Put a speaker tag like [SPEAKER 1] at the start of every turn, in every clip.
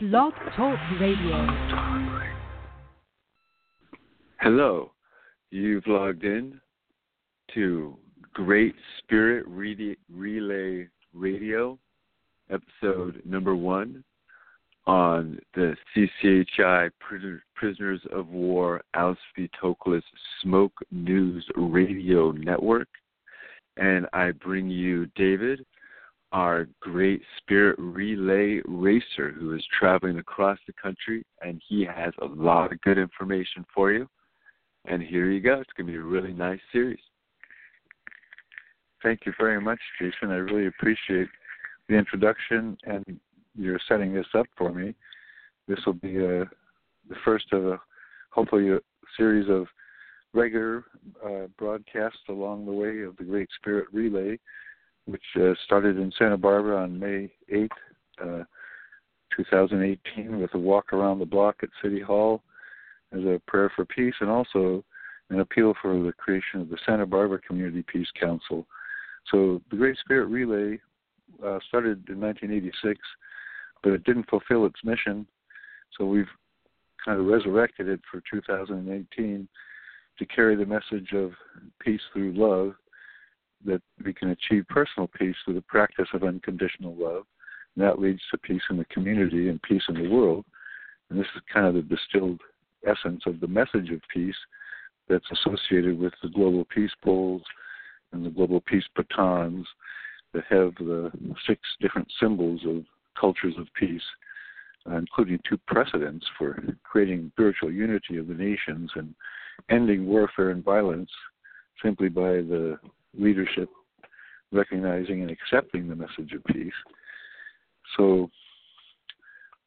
[SPEAKER 1] Blog Talk Radio.
[SPEAKER 2] Hello. You've logged in to Great Spirit Relay Radio, episode number one on the CCHI Prisoners of War Auschwitz Smoke News Radio Network. And I bring you David, our great spirit relay racer who is traveling across the country, and he has a lot of good information for you. And here you go. It's going to be a really nice series.
[SPEAKER 3] Thank you very much, Jason. I really appreciate the introduction and you're setting this up for me. This will be uh, the first of a hopefully a series of regular uh, broadcasts along the way of the Great Spirit Relay, which uh, started in Santa Barbara on May 8, uh, 2018, with a walk around the block at City Hall as a prayer for peace and also an appeal for the creation of the Santa Barbara Community Peace Council. So the Great Spirit Relay uh, started in 1986 but it didn't fulfill its mission. So we've kind of resurrected it for 2018 to carry the message of peace through love, that we can achieve personal peace through the practice of unconditional love. And that leads to peace in the community and peace in the world. And this is kind of the distilled essence of the message of peace that's associated with the global peace poles and the global peace batons that have the six different symbols of cultures of peace, uh, including two precedents for creating spiritual unity of the nations and ending warfare and violence simply by the leadership recognizing and accepting the message of peace. So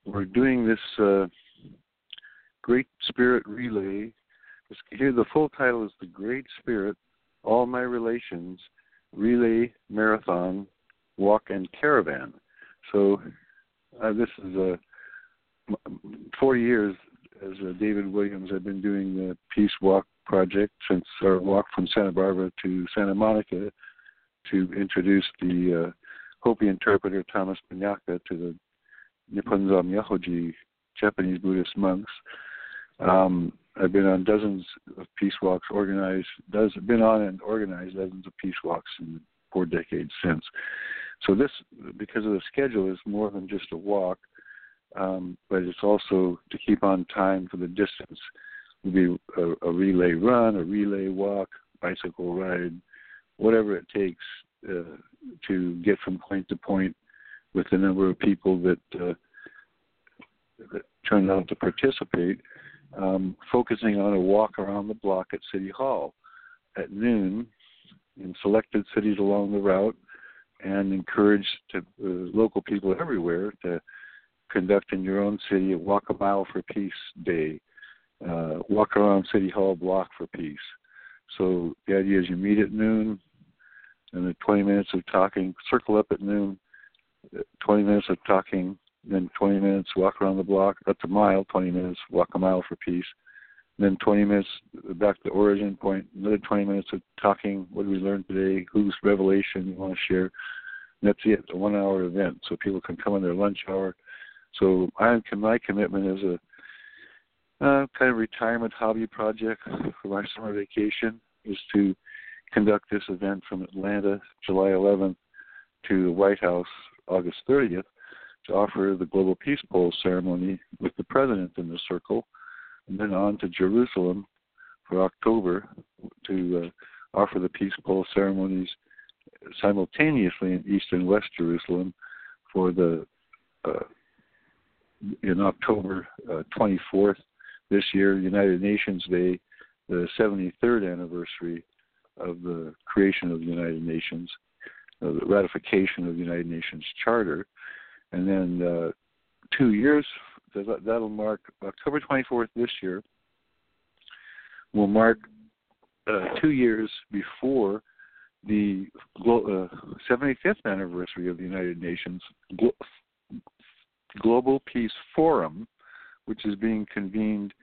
[SPEAKER 3] we're doing this uh, Great Spirit Relay. Here, the full title is The Great Spirit, All My Relations, Relay Marathon, Walk and Caravan. So uh, this is a uh, 40 years as uh, David Williams. I've been doing the Peace Walk project since our walk from Santa Barbara to Santa Monica to introduce the uh, Hopi interpreter Thomas Banyacya to the Nipponzan Myohoji Japanese Buddhist monks. Um, I've been on dozens of peace walks, organized, does been on and organized dozens of peace walks in four decades since. So this, because of the schedule, is more than just a walk, um, but it's also to keep on time for the distance. Would be a, a relay run, a relay walk, bicycle ride, whatever it takes uh, to get from point to point with the number of people that, uh, that turn out to participate. Um, focusing on a walk around the block at City Hall at noon in selected cities along the route and encourage to, uh, local people everywhere to conduct in your own city a Walk a Mile for Peace Day, uh, walk around City Hall block for peace. So the idea is you meet at noon, and then 20 minutes of talking, circle up at noon, uh, 20 minutes of talking, then 20 minutes walk around the block, up a mile, 20 minutes walk a mile for peace, then 20 minutes back to the origin point, another 20 minutes of talking. What did we learn today? Whose revelation you want to share? And that's it, a one hour event. So people can come in their lunch hour. So I, my commitment is a uh, kind of retirement hobby project for my summer vacation is to conduct this event from Atlanta, July 11th, to the White House, August 30th, to offer the Global Peace Pole ceremony with the president in the circle and then on to Jerusalem for October to uh, offer the peace pole ceremonies simultaneously in East and West Jerusalem for the uh, in October uh, 24th this year, United Nations Day, the 73rd anniversary of the creation of the United Nations, uh, the ratification of the United Nations Charter, and then uh, two years that'll mark October 24th this year. Will mark uh, two years before the uh, 75th anniversary of the United Nations Global Peace Forum, which is being convened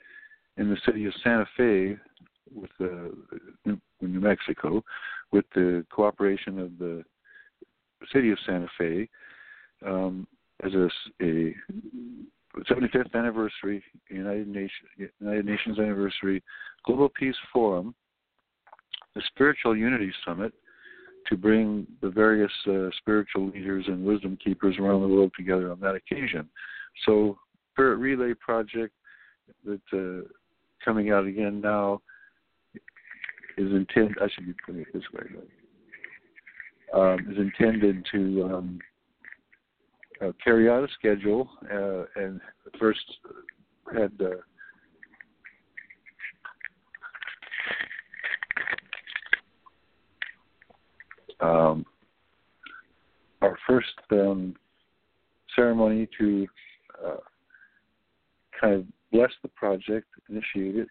[SPEAKER 3] in the city of Santa Fe, with the New Mexico, with the cooperation of the city of Santa Fe, um, as a, a 75th anniversary United Nations United Nations anniversary Global Peace Forum, the Spiritual Unity Summit, to bring the various uh, spiritual leaders and wisdom keepers around the world together on that occasion. So, Spirit Relay Project that's uh, coming out again now is intended. I should be putting it this way. Um, is intended to um, uh, carry out a schedule uh, and first had. Uh, um, our first um, ceremony to uh, kind of blessed the project, initiate it,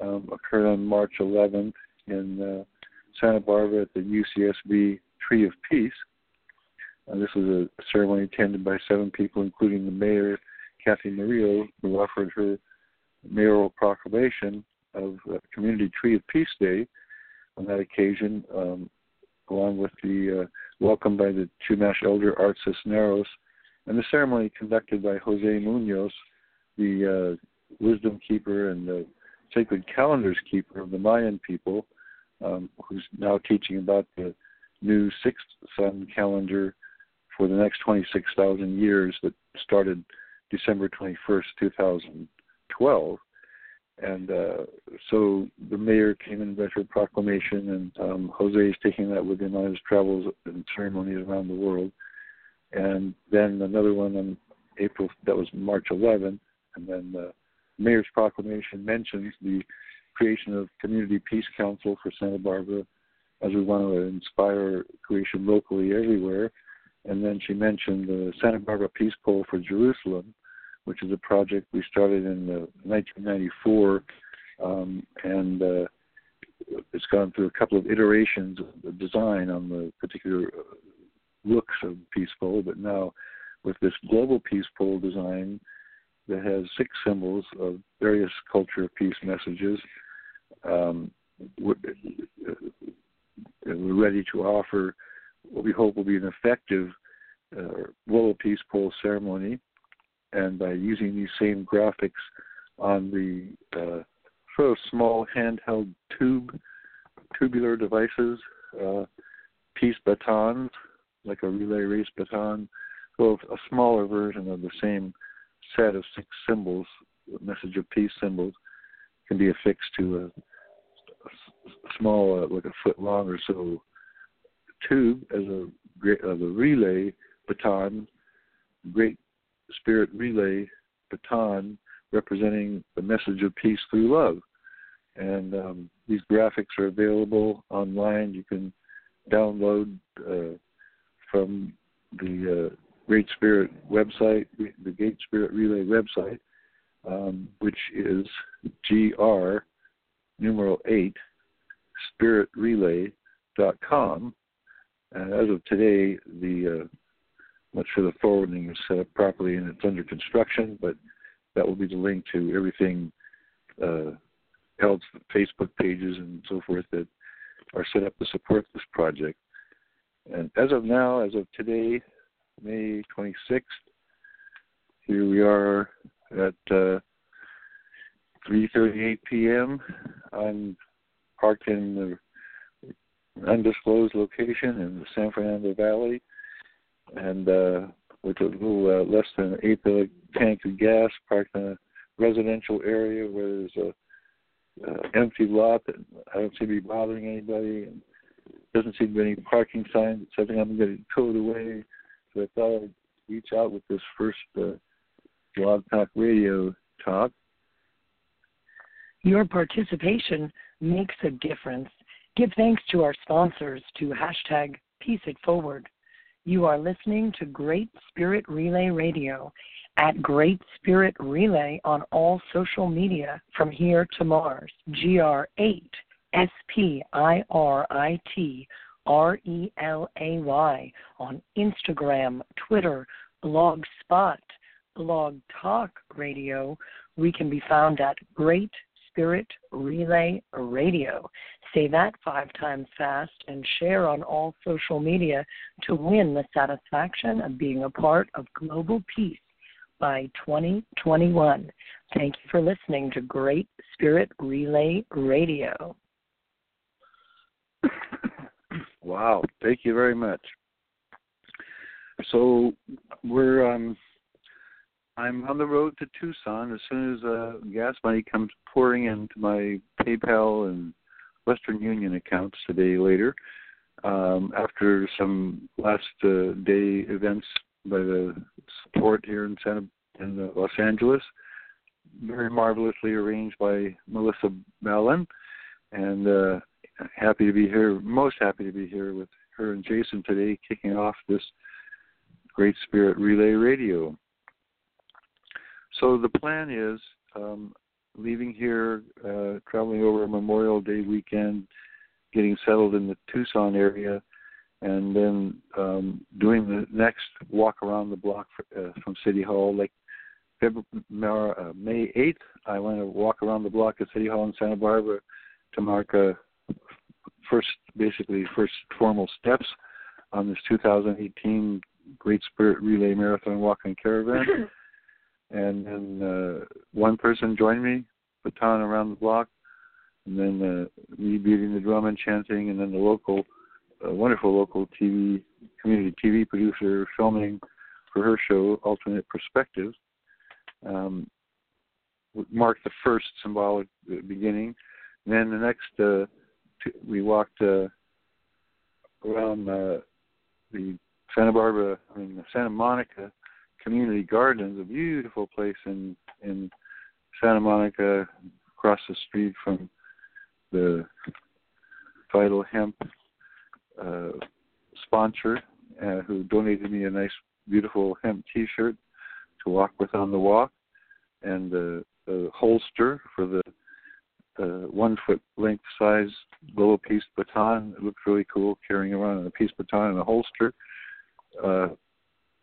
[SPEAKER 3] um, occurred on March 11th in uh, Santa Barbara at the UCSB Tree of Peace. Uh, this was a ceremony attended by seven people, including the mayor, Cathy Murillo, who offered her mayoral proclamation of uh, Community Tree of Peace Day on that occasion. Um, along with the uh, welcome by the Chumash elder Art Cisneros, and the ceremony conducted by Jose Munoz, the uh, wisdom keeper and the sacred calendars keeper of the Mayan people, um, who's now teaching about the new sixth sun calendar for the next 26,000 years that started December 21st, 2012. And uh, so the mayor came in with her proclamation, and um, Jose is taking that with him on his travels and ceremonies around the world. And then another one on April, that was March 11th, and then the mayor's proclamation mentions the creation of Community Peace Council for Santa Barbara, as we want to inspire creation locally everywhere. And then she mentioned the Santa Barbara Peace Pole for Jerusalem, which is a project we started in uh, 1994, um, and uh, it's gone through a couple of iterations of the design on the particular uh, looks of Peace Pole, but now with this global Peace Pole design that has six symbols of various culture of peace messages, um, we're, we're ready to offer what we hope will be an effective uh, Peace Pole ceremony. And by using these same graphics on the uh, sort of small handheld tube tubular devices, uh, peace batons, like a relay race baton, so a smaller version of the same set of six symbols, message of peace symbols, can be affixed to a, a small, uh, like a foot long or so tube as a, uh, the relay baton, great Spirit Relay baton representing the message of peace through love. And um, these graphics are available online. You can download uh, from the uh, Great Spirit website, the Great Spirit Relay website, um, which is GR numeral 8 spiritrelay.com. And as of today, the uh, not sure the forwarding is set up properly and it's under construction, but that will be the link to everything uh, else, Facebook pages and so forth that are set up to support this project. And as of now, as of today, May 26th, here we are at uh, 3:38 p.m. I'm parked in the undisclosed location in the San Fernando Valley and uh, with a little uh, less than an eighth of a tank of gas parked in a residential area where there's a uh, empty lot that I don't seem to be bothering anybody, and doesn't seem to be any parking signs. It's something I'm going to towed away. So I thought I'd reach out with this first uh, blog talk radio talk.
[SPEAKER 4] Your participation makes a difference. Give thanks to our sponsors to hashtag Peace It Forward. You are listening to Great Spirit Relay Radio, at Great Spirit Relay on all social media from here to Mars. GR8 S P I R I T R E L A Y on Instagram, Twitter, Blogspot, Blog Talk Radio. We can be found at Great Spirit Relay Radio. Say that five times fast and share on all social media to win the satisfaction of being a part of global peace by 2021. Thank you for listening to Great Spirit Relay Radio.
[SPEAKER 3] Wow, thank you very much. So we're um I'm on the road to Tucson as soon as uh, gas money comes pouring into my PayPal and Western Union accounts a day later. Um, after some last uh, day events by the support here in Santa in uh, Los Angeles, very marvelously arranged by Melissa Ballin, and uh, happy to be here. Most happy to be here with her and Jason today, kicking off this Great Spirit Relay Radio. So the plan is um, leaving here, uh, traveling over Memorial Day weekend, getting settled in the Tucson area, and then um, doing the next walk around the block for, uh, from City Hall. Like February, uh, May 8th, I went to walk around the block at City Hall in Santa Barbara to mark a first, basically, first formal steps on this 2018 Great Spirit Relay Marathon Walking Caravan. and then uh, one person joined me, baton around the block, and then uh, me beating the drum and chanting, and then the local, uh, wonderful local TV community TV producer filming for her show, Alternate Perspectives. Um, marked the first symbolic beginning. And then the next, uh, we walked uh, around uh, the Santa Barbara, I mean the Santa Monica Community Gardens, a beautiful place in in Santa Monica, across the street from the Vital Hemp uh, sponsor, uh, who donated me a nice, beautiful hemp T-shirt to walk with on the walk, and the, the holster for the uh, one foot length size little piece baton. It looks really cool carrying around a piece baton in a holster. Uh,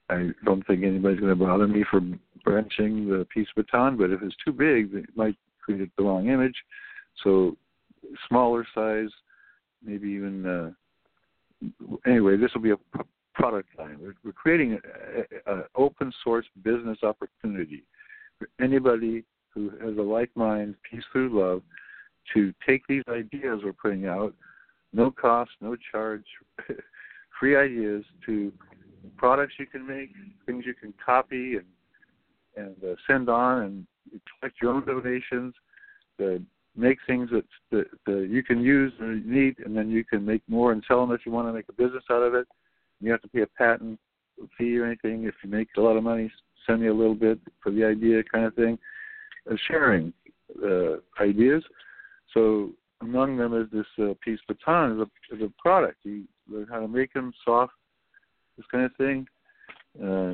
[SPEAKER 3] I don't think anybody's going to bother me for branching the piece baton, but if it's too big, it might create the wrong image. So, smaller size, maybe even. Uh, anyway, this will be a p- product line. We're, we're creating an open source business opportunity for anybody who has a like mind, peace through love, to take these ideas we're putting out, no cost, no charge, free ideas to products you can make, things you can copy and and uh, send on, and collect your own donations. To make things that, that, that you can use and need, and then you can make more and sell them if you want to make a business out of it. You have to pay a patent fee or anything. If you make a lot of money, send me a little bit for the idea, kind of thing. Uh, sharing uh, ideas. So among them is this uh, piece baton is a, product. You learn how to make them soft, this kind of thing. Uh,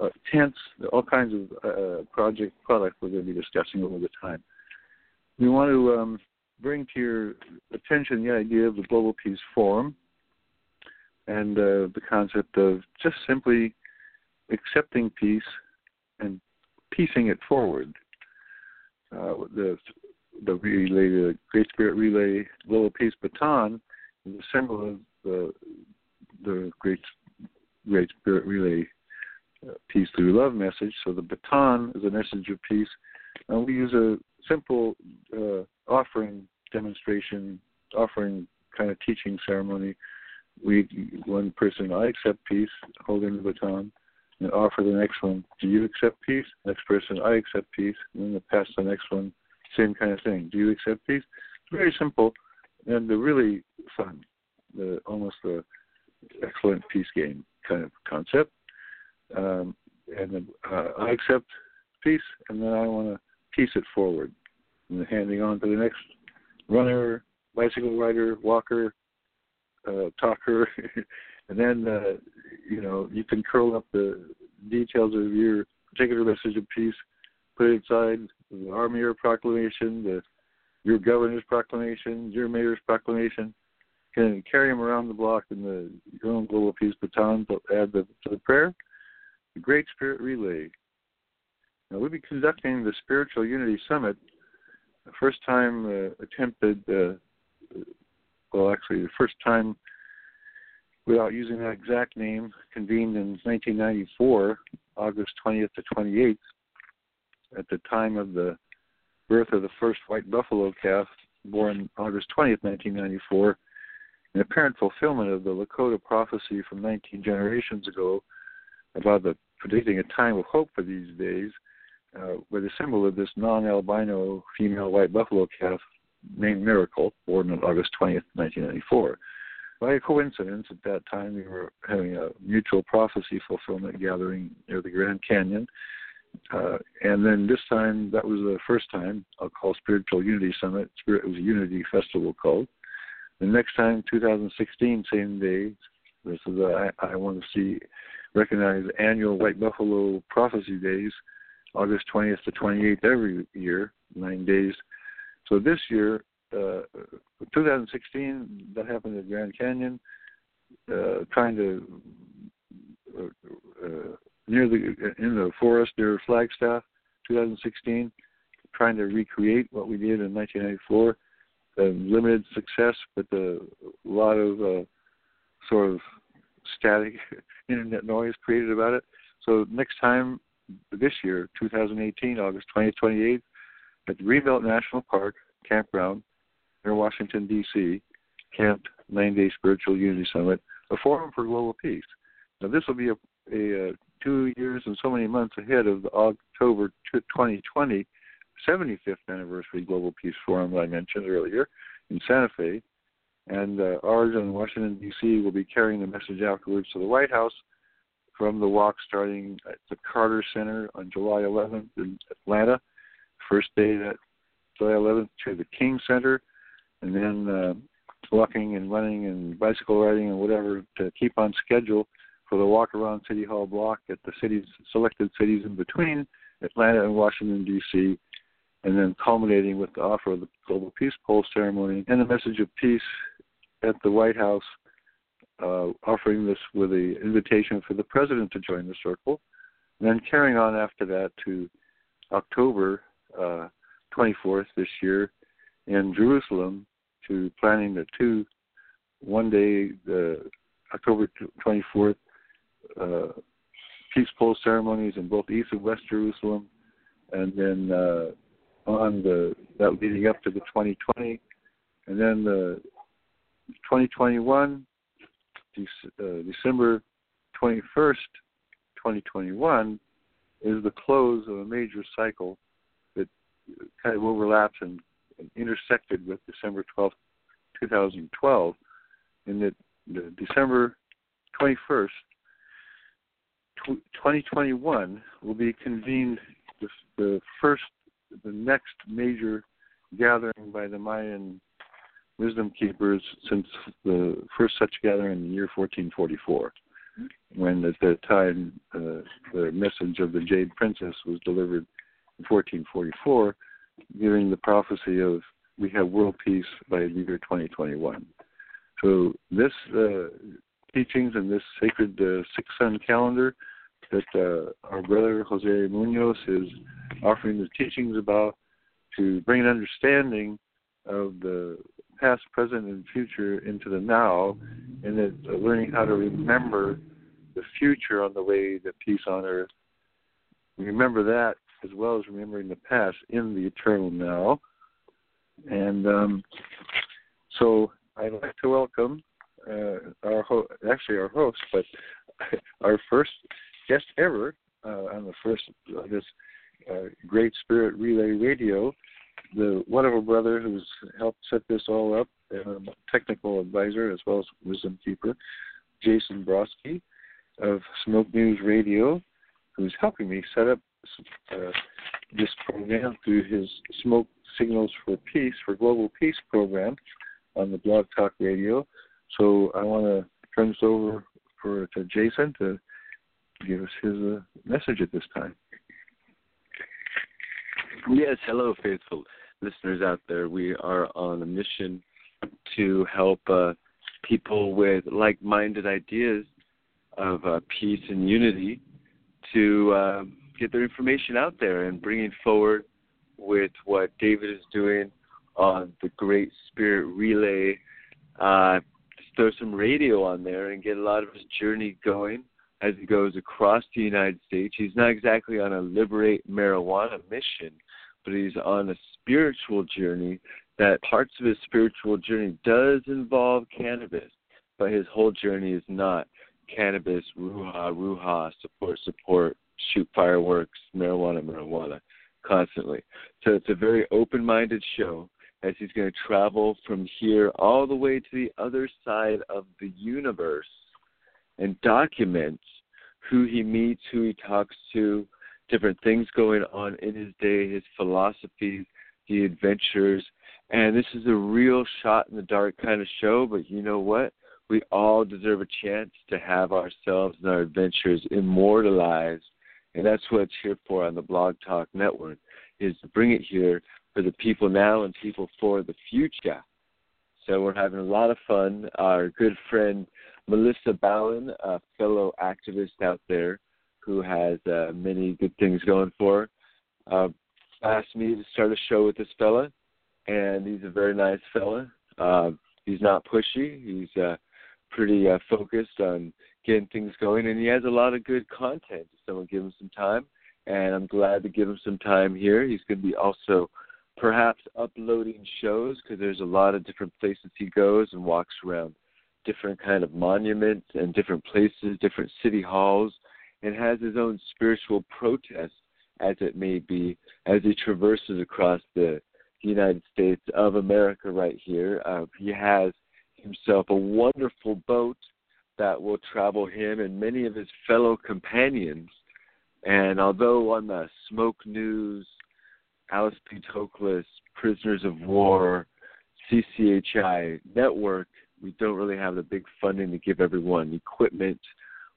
[SPEAKER 3] uh, tents, all kinds of uh, project products we're going to be discussing over the time. We want to um, bring to your attention the idea of the Global Peace Forum and uh, the concept of just simply accepting peace and piecing it forward. Uh, the the relay, the Great Spirit Relay Little Peace Baton is a symbol of the the Great Great Spirit Relay uh, Peace Through Love message. So the baton is a message of peace. And we use a simple uh, offering demonstration, offering kind of teaching ceremony. We one person, I accept peace, holding the baton, and offer the next one. Do you accept peace? Next person, I accept peace, and then pass the next one. Same kind of thing. Do you accept peace? It's very simple, and they're really fun. The almost a excellent peace game kind of concept. Um, and uh, I accept peace, and then I want to piece it forward, and handing on to the next runner, bicycle rider, walker, uh, talker, and then uh, you know you can curl up the details of your particular message of peace, put it inside the our mayor proclamation, the your governor's proclamation, your mayor's proclamation, can carry them around the block in the your own global peace baton to add the, to the prayer. The Great Spirit Relay. Now we'll be conducting the Spiritual Unity Summit, the first time uh, attempted. Uh, well, actually, the first time without using that exact name, convened in 1994, August 20th to 28th, at the time of the birth of the first white buffalo calf, born August 20th, 1994, an apparent fulfillment of the Lakota prophecy from 19 generations ago about the predicting a time of hope for these days, uh, where the symbol of this non-albino female white buffalo calf named Miracle, born on August 20th, 1994. By a coincidence, at that time we were having a mutual prophecy fulfillment gathering near the Grand Canyon. Uh, and then this time, that was the first time I'll call Spiritual Unity Summit. It was a Unity Festival called. The next time, 2016, same day. This is I, I want to see recognize annual White Buffalo Prophecy Days, August 20th to 28th every year, nine days. So this year, uh, 2016, that happened at Grand Canyon, uh, trying to uh, uh, near the in the forest near Flagstaff, 2016, trying to recreate what we did in 1994. Uh, limited success, but a lot of uh, sort of static internet noise created about it. So next time, this year, 2018, August 20th, 28th, at the Greenbelt National Park Campground Washington, D.C., Camp Nine Day Spiritual Unity Summit, a forum for global peace. Now, this will be a, a, a two years and so many months ahead of the October 2020 75th anniversary Global Peace Forum that I mentioned earlier in Santa Fe. And uh, ours in Washington, D.C. will be carrying the message afterwards to the White House from the walk starting at the Carter Center on July 11th in Atlanta. First day that July 11th to the King Center, and then uh, walking and running and bicycle riding and whatever to keep on schedule for the walk around City Hall block at the cities selected cities in between Atlanta and Washington D.C and then culminating with the offer of the Global Peace Pole ceremony and the message of peace at the White House, uh, offering this with the invitation for the president to join the circle, and then carrying on after that to October uh, 24th this year in Jerusalem to planning the two one day, the October 24th uh, peace pole ceremonies in both East and West Jerusalem, and then uh, on the that leading up to the 2020, and then the 2021, uh, December 21st, 2021, is the close of a major cycle that kind of overlaps and, and intersected with December 12, 2012, in that the December 21st, 2021 will be convened the, the first the next major gathering by the Mayan wisdom keepers since the first such gathering in the year 1444, when at that time uh, the message of the Jade Princess was delivered in 1444, giving the prophecy of we have world peace by the year 2021. So this uh, teachings and this sacred uh, six sun calendar that uh, our brother Jose Munoz is offering the teachings about to bring an understanding of the past, present, and future into the now, and that uh, learning how to remember the future on the way to peace on earth. Remember that as well as remembering the past in the eternal now. And um, so I'd like to welcome uh, our ho- actually our host, but our first guest ever uh, on the first uh, this uh, Great Spirit Relay Radio. The wonderful brother who's helped set this all up, and technical advisor as well as wisdom keeper, Jason Brodsky of Smoke News Radio, who's helping me set up uh, this program through his Smoke Signals for Peace for Global Peace program on the Blog Talk Radio. So I want to turn this over for to Jason to give us his uh, message at this time.
[SPEAKER 2] Yes, hello, faithful listeners out there. We are on a mission to help uh, people with like minded ideas of uh, peace and unity to uh, get their information out there and bringing forward with what David is doing on the Great Spirit Relay. Uh, throw some radio on there and get a lot of his journey going as he goes across the United States. He's not exactly on a liberate marijuana mission, but he's on a spiritual journey that parts of his spiritual journey does involve cannabis, but his whole journey is not cannabis, ruha, ruha, support, support, shoot fireworks, marijuana, marijuana, constantly. So it's a very open minded show as he's going to travel from here all the way to the other side of the universe and document who he meets, who he talks to, different things going on in his day, his philosophies, the adventures. And this is a real shot in the dark kind of show, but you know what? We all deserve a chance to have ourselves and our adventures immortalized. And that's what it's here for on the Blog Talk Network, is to bring it here for the people now and people for the future. So we're having a lot of fun. Our good friend Melissa Bowen, a fellow activist out there who has uh, many good things going for her, uh, asked me to start a show with this fella, and he's a very nice fella. Uh, he's not pushy. He's uh, pretty uh, focused on getting things going, and he has a lot of good content. So give him some time, and I'm glad to give him some time here. He's going to be also perhaps uploading shows because there's a lot of different places he goes and walks around different kind of monuments and different places, different city halls, and has his own spiritual protest, as it may be, as he traverses across the United States of America right here. Uh, he has himself a wonderful boat that will travel him and many of his fellow companions. And although on the Smoke News Alice B. Toklas, Prisoners of War, CCHI network, we don't really have the big funding to give everyone equipment.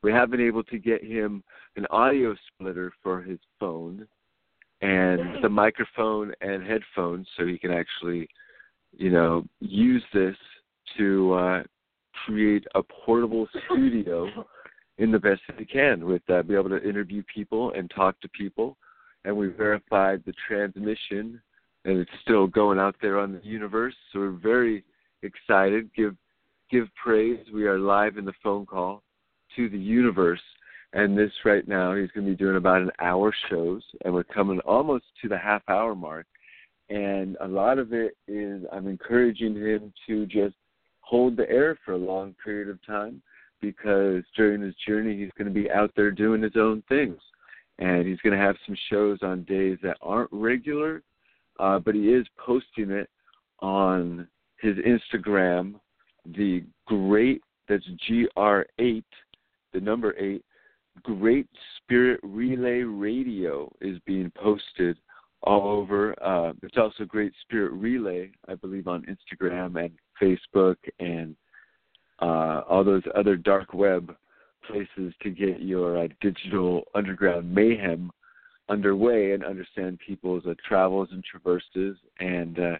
[SPEAKER 2] We have been able to get him an audio splitter for his phone and the microphone and headphones so he can actually, you know, use this to uh, create a portable studio in the best that he can with uh, be able to interview people and talk to people and we verified the transmission, and it's still going out there on the universe. So we're very excited. Give give praise. We are live in the phone call to the universe, and this right now he's going to be doing about an hour shows, and we're coming almost to the half hour mark. And a lot of it is I'm encouraging him to just hold the air for a long period of time because during his journey he's going to be out there doing his own things and he's going to have some shows on days that aren't regular, uh, but he is posting it on his Instagram. The great that's G R eight, the number eight, Great Spirit Relay Radio is being posted all over. Uh, it's also Great Spirit Relay, I believe, on Instagram and Facebook and uh, all those other dark web places to get your uh, digital underground mayhem underway and understand people's uh, travels and traverses and uh,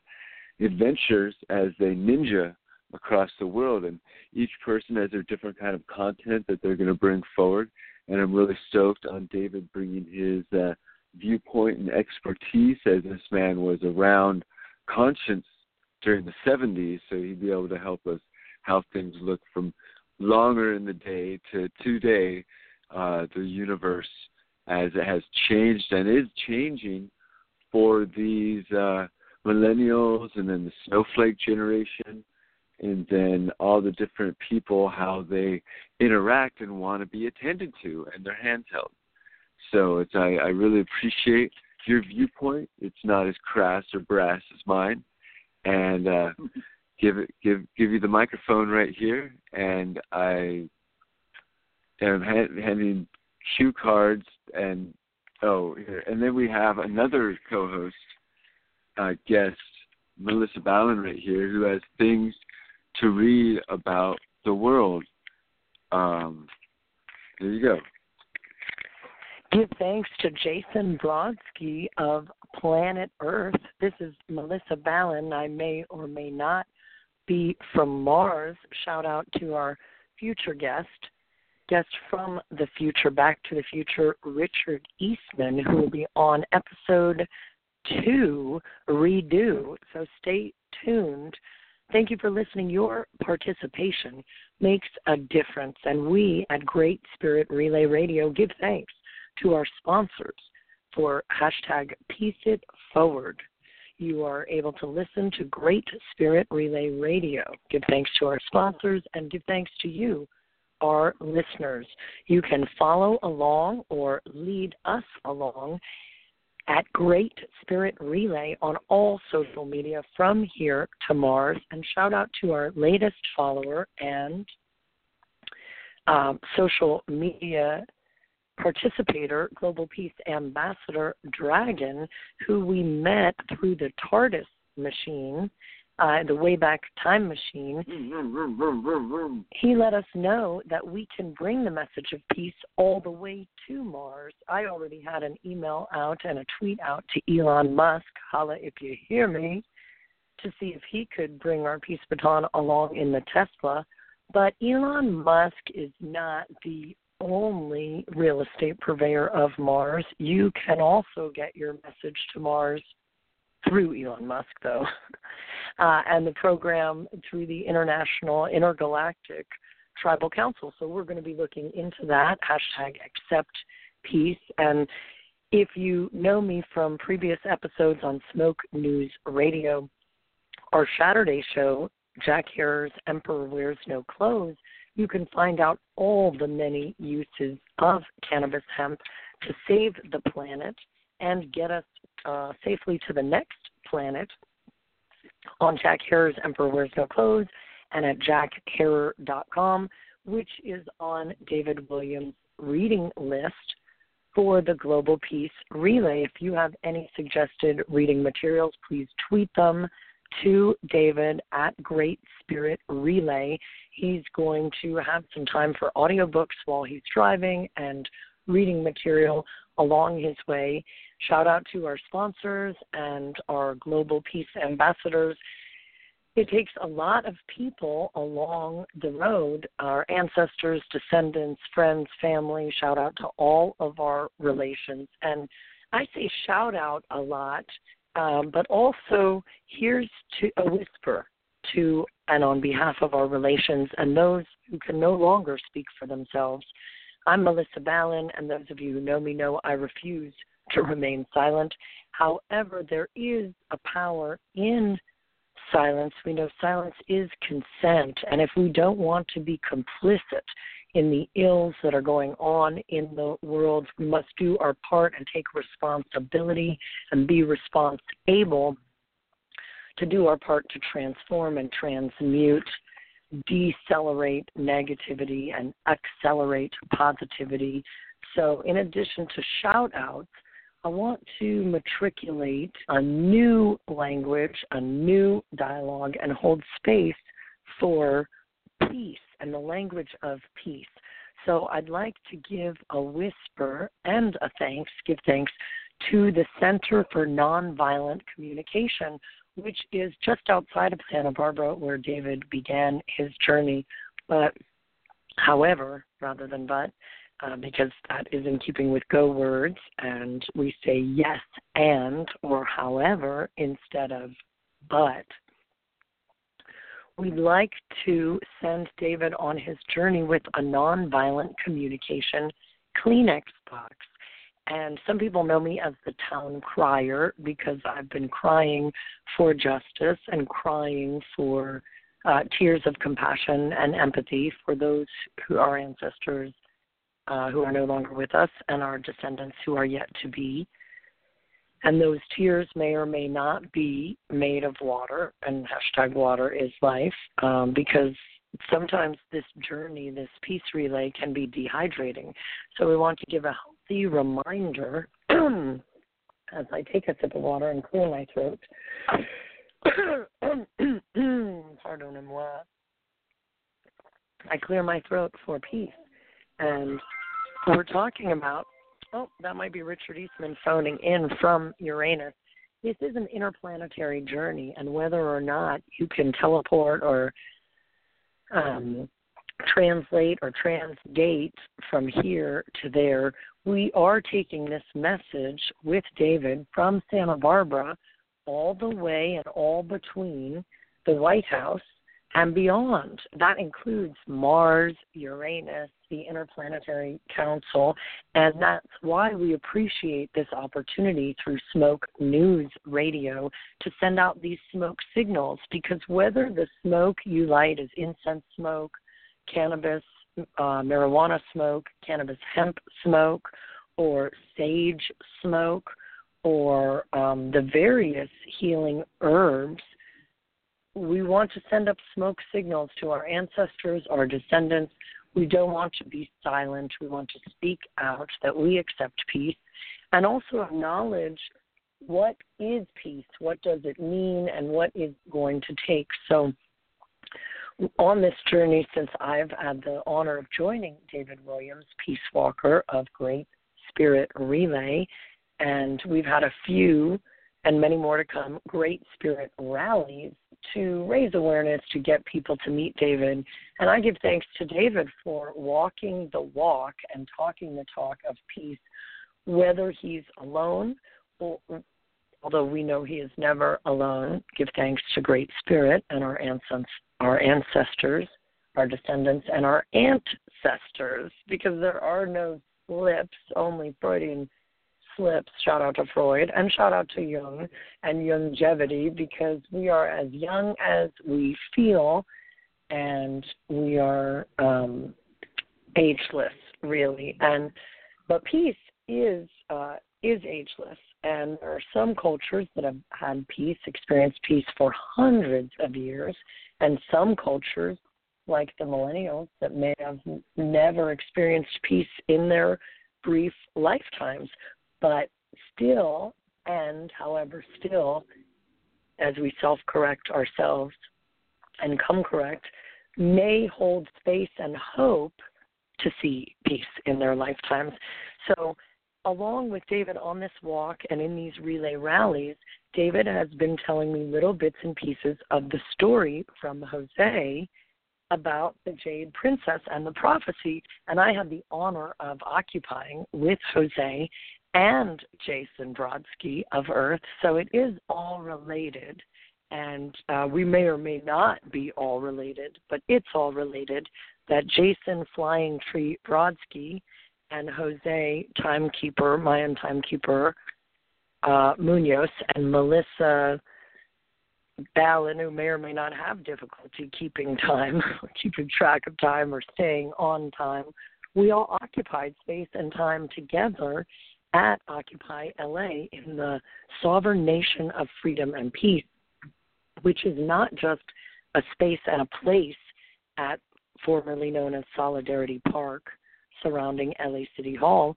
[SPEAKER 2] adventures as they ninja across the world. And each person has their different kind of content that they're going to bring forward. And I'm really stoked on David bringing his uh, viewpoint and expertise as this man was around conscience during the 70s, so he'd be able to help us how things look from longer in the day to today, uh, the universe as it has changed and is changing for these uh, millennials and then the snowflake generation and then all the different people how they interact and want to be attended to and their hands held. So it's I, I really appreciate your viewpoint. It's not as crass or brass as mine. And uh give it give give you the microphone right here, and I am handing cue cards and oh here, and then we have another co-host uh, guest, Melissa Ballin, right here, who has things to read about the world. Um, there you go.
[SPEAKER 4] Give thanks to Jason Brodsky of Planet Earth. This is Melissa Ballin. I may or may not be from Mars. Shout out to our future guest, guest from the future, Back to the Future, Richard Eastman, who will be on episode two, Redo. So stay tuned. Thank you for listening. Your participation makes a difference, and we at Great Spirit Relay Radio give thanks to our sponsors for hashtag Peace It Forward. You are able to listen to Great Spirit Relay Radio. Give thanks to our sponsors and give thanks to you, our listeners. You can follow along or lead us along at Great Spirit Relay on all social media from here to Mars. And shout out to our latest follower and um, social media participator, Global Peace Ambassador Dragon, who we met through the TARDIS machine, uh, the Wayback Time machine. he let us know that we can bring the message of peace all the way to Mars. I already had an email out and a tweet out to Elon Musk, holla if you hear me, to see if he could bring our peace baton along in the Tesla. But Elon Musk is not the only real estate purveyor of Mars. You can also get your message to Mars through Elon Musk, though, uh, and the program through the International Intergalactic Tribal Council. So we're going to be looking into that. Hashtag accept peace. And if you know me from previous episodes on Smoke News Radio, our Saturday show, Jack Herer's Emperor Wears No Clothes, you can find out all the many uses of cannabis hemp to save the planet and get us uh, safely to the next planet on Jack Herer's Emperor Wears No Clothes and at jackherer.com, which is on David Williams' reading list for the Global Peace Relay. If you have any suggested reading materials, please tweet them to David at Great Spirit Relay. He's going to have some time for audiobooks while he's driving and reading material along his way. Shout out to our sponsors and our global peace ambassadors. It takes a lot of people along the road, our ancestors, descendants, friends, family. Shout out to all of our relations. And I say shout out a lot um, but also here's to a whisper to and on behalf of our relations and those who can no longer speak for themselves. I'm Melissa Ballin, and those of you who know me know I refuse to remain silent. However, there is a power in silence. We know silence is consent, and if we don't want to be complicit in the ills that are going on in the world. We must do our part and take responsibility and be responsible to do our part to transform and transmute, decelerate negativity, and accelerate positivity. So, in addition to shout outs, I want to matriculate a new language, a new dialogue, and hold space for peace and the language of peace. So I'd like to give a whisper and a thanks, give thanks to the Center for Nonviolent Communication, which is just outside of Santa Barbara where David began his journey. But, however, rather than but, uh, because that is in keeping with Go words, and we say yes and or however instead of but we'd like to send David on his journey with a nonviolent communication Kleenex box. And some people know me as the town crier because I've been crying for justice and crying for uh, tears of compassion and empathy for those who are ancestors uh, who are no longer with us and our descendants who are yet to be and those tears may or may not be made of water and hashtag water is life um, because sometimes this journey this peace relay can be dehydrating. So we want to give a healthy reminder as i take a sip of water and clear my throat. Pardonnez-moi i clear my throat for peace. And we're talking about Oh, that might be Richard Eastman phoning in from Uranus. This is an interplanetary journey, and whether or not you can teleport or um, translate or transgate from here to there, we are taking this message with David from Santa Barbara all the way and all between the White House and beyond. That includes Mars, Uranus, the Interplanetary Council, and that's why we appreciate this opportunity through Smoke News Radio to send out these smoke signals because whether the smoke you light is incense smoke, cannabis, uh, marijuana smoke, cannabis hemp smoke, or sage smoke, or um, the various healing herbs we want to send up smoke signals to our ancestors, our descendants. We don't want to be silent. We want to speak out that we accept peace and also acknowledge what is peace, what does it mean, and what is going to take. So, on this journey, since I've had the honor of joining David Williams, Peace Walker of Great Spirit Relay, and we've had a few and many more to come great spirit rallies to raise awareness to get people to meet David. And I give thanks to David for walking the walk and talking the talk of peace, whether he's alone or although we know he is never alone, give thanks to Great Spirit and our ancestors, our ancestors, our descendants, and our ancestors, because there are no slips, only Freudian slips, shout out to Freud, and shout out to Jung and longevity because we are as young as we feel and we are um, ageless, really. And but peace is uh, is ageless, and there are some cultures that have had peace, experienced peace for hundreds of years, and some cultures, like the millennials, that may have never experienced peace in their brief lifetimes but still, and however, still, as we self correct ourselves and come correct, may hold space and hope to see peace in their lifetimes. So, along with David on this walk and in these relay rallies, David has been telling me little bits and pieces of the story from Jose about the Jade Princess and the prophecy. And I had the honor of occupying with Jose and Jason Brodsky of Earth. So it is all related. And uh, we may or may not be all related, but it's all related that Jason Flying Tree Brodsky and Jose Timekeeper, Mayan Timekeeper uh, Munoz, and Melissa Ballin, who may or may not have difficulty keeping time, keeping track of time, or staying on time, we all occupied space and time together at Occupy LA in the sovereign nation of freedom and peace, which is not just a space and a place at formerly known as Solidarity Park surrounding LA City Hall,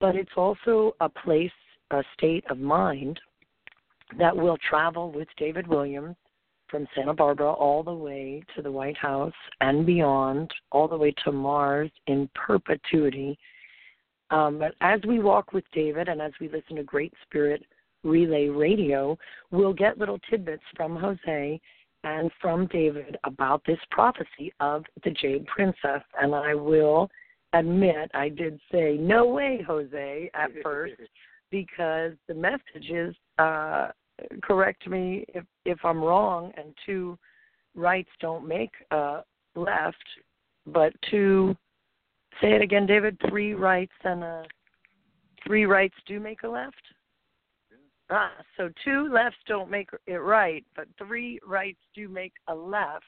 [SPEAKER 4] but it's also a place, a state of mind that will travel with David Williams from Santa Barbara all the way to the White House and beyond, all the way to Mars in perpetuity um, but as we walk with David and as we listen to Great Spirit Relay Radio, we'll get little tidbits from Jose and from David about this prophecy of the Jade Princess. And I will admit, I did say, no way, Jose, at first, because the message is uh, correct me if, if I'm wrong, and two rights don't make a left, but two Say it again, David. Three rights and a three rights do make a left. Ah, so two lefts don't make it right, but three rights do make a left.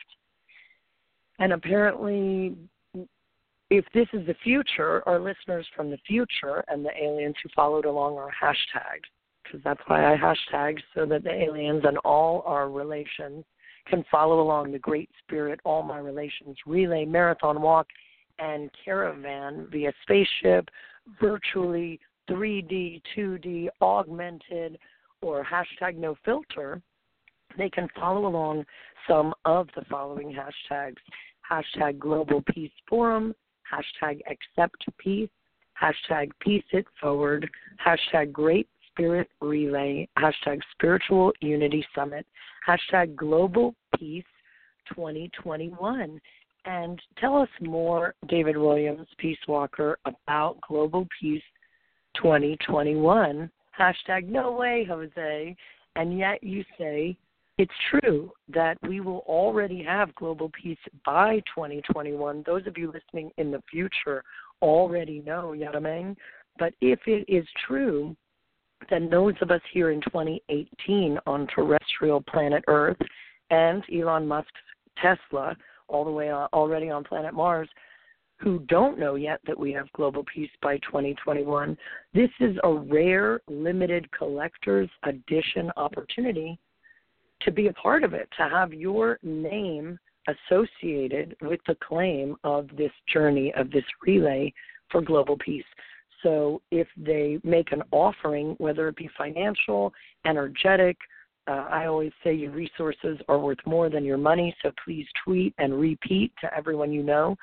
[SPEAKER 4] And apparently, if this is the future, our listeners from the future and the aliens who followed along are hashtagged, because that's why I hashtag so that the aliens and all our relations can follow along the Great Spirit, all my relations, relay, marathon walk, and caravan via spaceship, virtually 3D, 2D, augmented, or hashtag no filter, they can follow along some of the following hashtags hashtag global peace forum, hashtag accept peace, hashtag Peace It Forward, hashtag Great Spirit Relay, hashtag Spiritual Unity Summit, hashtag Global Peace 2021. And tell us more, David Williams, Peace Walker, about Global Peace 2021. Hashtag no way, Jose. And yet you say it's true that we will already have global peace by 2021. Those of you listening in the future already know, Yaramang. But if it is true, then those of us here in 2018 on terrestrial planet Earth and Elon Musk's Tesla, all the way on, already on planet Mars, who don't know yet that we have global peace by 2021, this is a rare, limited collector's edition opportunity to be a part of it, to have your name associated with the claim of this journey, of this relay for global peace. So if they make an offering, whether it be financial, energetic, uh, I always say your resources are worth more than your money, so please tweet and repeat to everyone you know.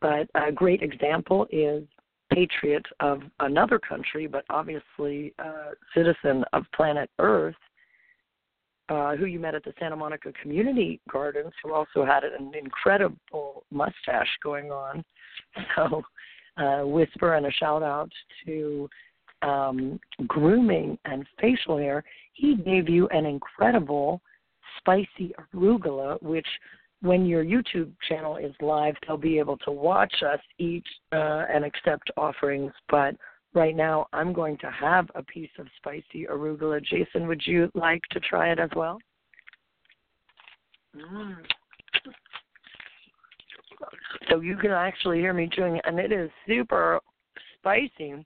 [SPEAKER 4] But a great example is patriot of another country, but obviously citizen of planet Earth, uh, who you met at the Santa Monica Community Gardens, who also had an incredible mustache going on. So, uh, whisper and a shout out to um, grooming and facial hair. He gave you an incredible spicy arugula, which when your YouTube channel is live, they'll be able to watch us eat uh, and accept offerings. But right now, I'm going to have a piece of spicy arugula. Jason, would you like to try it as well? Mm. So you can actually hear me chewing and it is super spicy.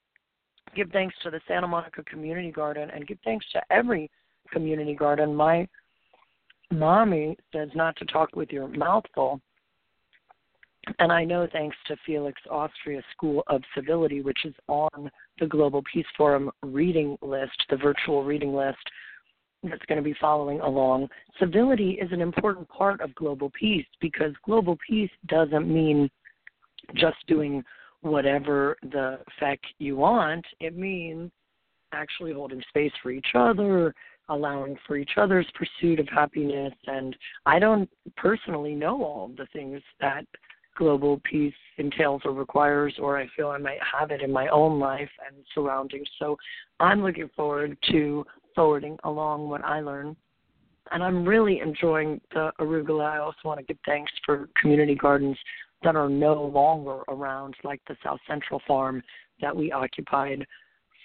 [SPEAKER 4] Give thanks to the Santa Monica Community Garden, and give thanks to every community garden. My mommy says not to talk with your mouth full. And I know thanks to Felix Austria School of Civility, which is on the Global Peace Forum reading list, the virtual reading list that's going to be following along. Civility is an important part of global peace because global peace doesn't mean just doing whatever the feck you want. It means actually holding space for each other, allowing for each other's pursuit of happiness. And I don't personally know all the things that global peace entails or requires, or I feel I might have it in my own life and surroundings. So I'm looking forward to forwarding along what I learn. And I'm really enjoying the arugula. I also want to give thanks for community gardens that are no longer around, like the South Central Farm that we occupied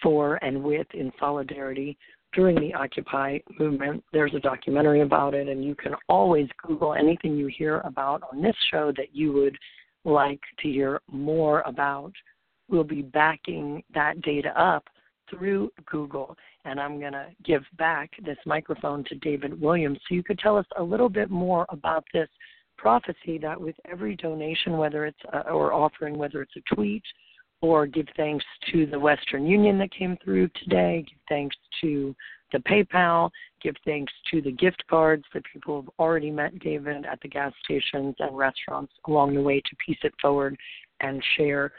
[SPEAKER 4] for and with in solidarity during the Occupy movement. There's a documentary about it, and you can always Google anything you hear about on this show that you would like to hear more about. We'll be backing that data up through Google, and I'm going to give back this microphone to David Williams so you could tell us a little bit more about this prophecy that with every donation, whether it's uh, or offering, whether it's a tweet or give thanks to the Western Union that came through today, give thanks to the PayPal, give thanks to the gift cards that people have already met David at the gas stations and restaurants along the way to piece It Forward and share.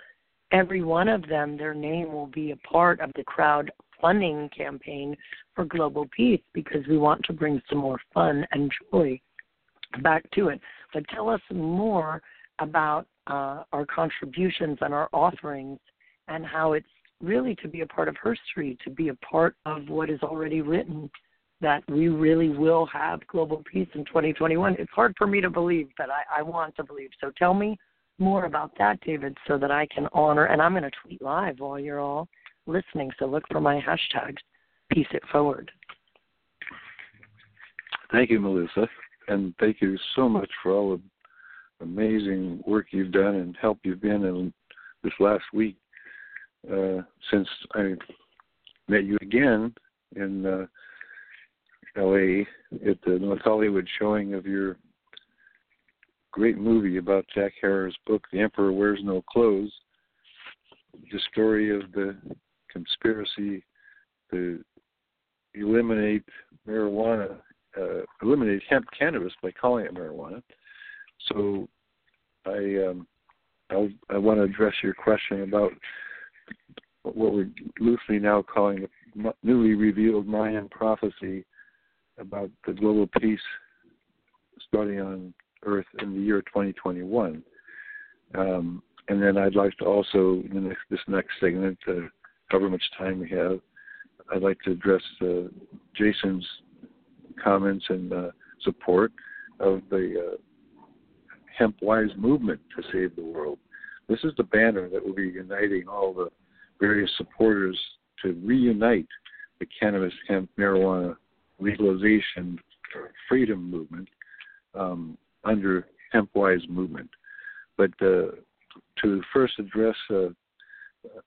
[SPEAKER 4] Every one of them, their name will be a part of the crowd funding campaign for global peace because we want to bring some more fun and joy back to it. But tell us more about uh, our contributions and our offerings and how it's really to be a part of history, to be a part of what is already written, that we really will have global peace in 2021. It's hard for me to believe, but I, I want to believe. So tell me more about that, David, so that I can honor. And I'm going to tweet live while you're all listening. So look for my hashtags. Peace it forward.
[SPEAKER 3] Thank you, Melissa, and thank you so much for all the amazing work you've done and help you've been in this last week uh, since I met you again in uh, L.A. at the North Hollywood showing of your great movie about Jack Herer's book, The Emperor Wears No Clothes, the story of the conspiracy to eliminate marijuana, uh, eliminate hemp cannabis by calling it marijuana. So I um, I, I want to address your question about what we're loosely now calling the newly revealed Mayan prophecy about the global peace starting on Earth in the year 2021. Um, and then I'd like to also, in next, this next segment, uh, however much time we have, I'd like to address uh, Jason's comments and uh, support of the uh, Hemp Wise movement to save the world. This is the banner that will be uniting all the various supporters to reunite the cannabis hemp marijuana legalization freedom movement um, under Hempwise movement. But uh, to first address, uh,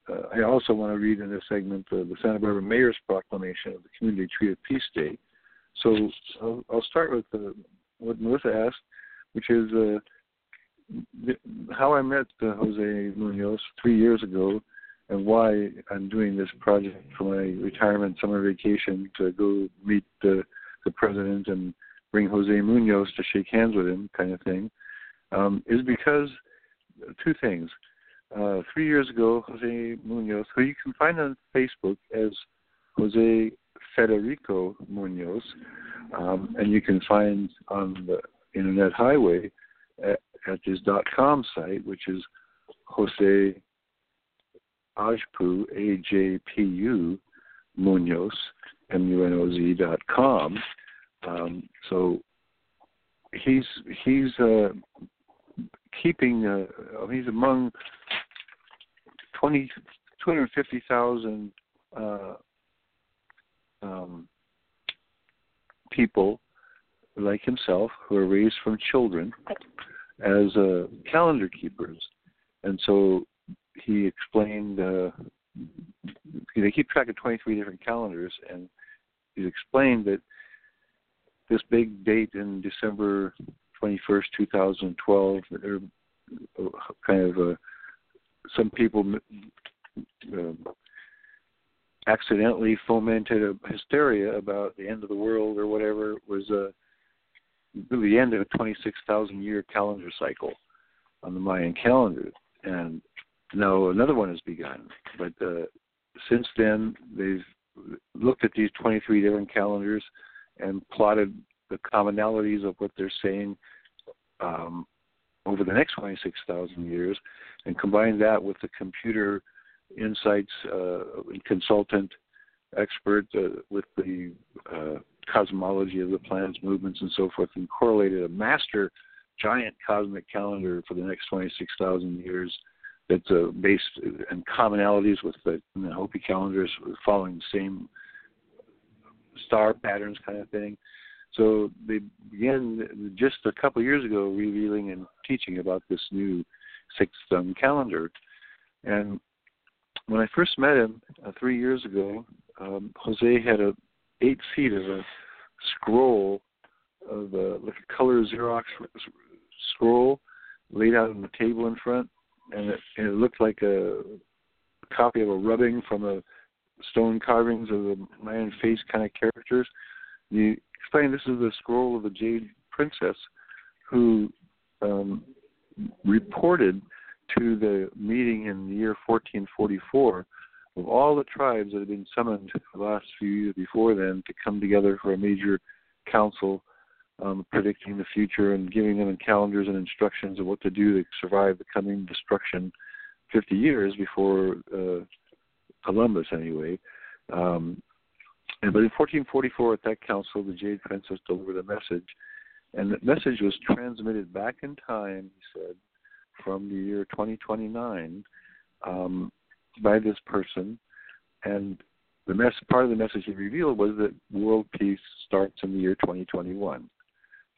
[SPEAKER 3] uh, I also want to read in this segment uh, the Santa Barbara Mayor's proclamation of the Community Tree of Peace Day. So I'll, I'll start with uh, what Melissa asked, which is uh, how I met Jose Munoz three years ago and why I'm doing this project for my retirement summer vacation to go meet the the president and bring Jose Munoz to shake hands with him, kind of thing, um, is because two things. Uh, three years ago, Jose Munoz, who you can find on Facebook as Jose Federico Munoz, um, and you can find on the Internet Highway at, at his .com site, which is Jose Ajpu, A-J-P-U, Munoz, M-U-N-O-Z dot com. Um, so he's he's uh, keeping uh, he's among 20, 250,000 uh, um, people like himself who are raised from children as uh, calendar keepers, and so he explained uh, they keep track of 23 different calendars, and he explained that this big date in December 21st, 2012, there kind of uh, some people uh, accidentally fomented a hysteria about the end of the world or whatever was uh, the end of a 26,000 year calendar cycle on the Mayan calendar, and now another one has begun. But uh, since then, they've looked at these 23 different calendars and plotted the commonalities of what they're saying um, over the next 26,000 years, and combined that with the computer insights uh, consultant expert uh, with the uh, cosmology of the planets, movements, and so forth, and correlated a master giant cosmic calendar for the next 26,000 years that's uh, based and commonalities with the, the Hopi calendars following the same star patterns kind of thing. So they began just a couple of years ago revealing and teaching about this new sixth sun calendar. And when I first met him uh, three years ago, um, Jose had a eight feet of a scroll of a, like a color Xerox scroll laid out on the table in front, and it, and it looked like a copy of a rubbing from a stone carvings of the Mayan face kind of characters. You explain this is the scroll of the Jade Princess, who um, reported to the meeting in the year 1444 of all the tribes that had been summoned the last few years before then to come together for a major council um, predicting the future and giving them calendars and instructions of what to do to survive the coming destruction 50 years before uh, Columbus, anyway. Um, and, but in 1444, at that council, the Jade Princess delivered a message, and that message was transmitted back in time, he said, from the year 2029 um, by this person. And the mess, part of the message he revealed was that world peace starts in the year 2021.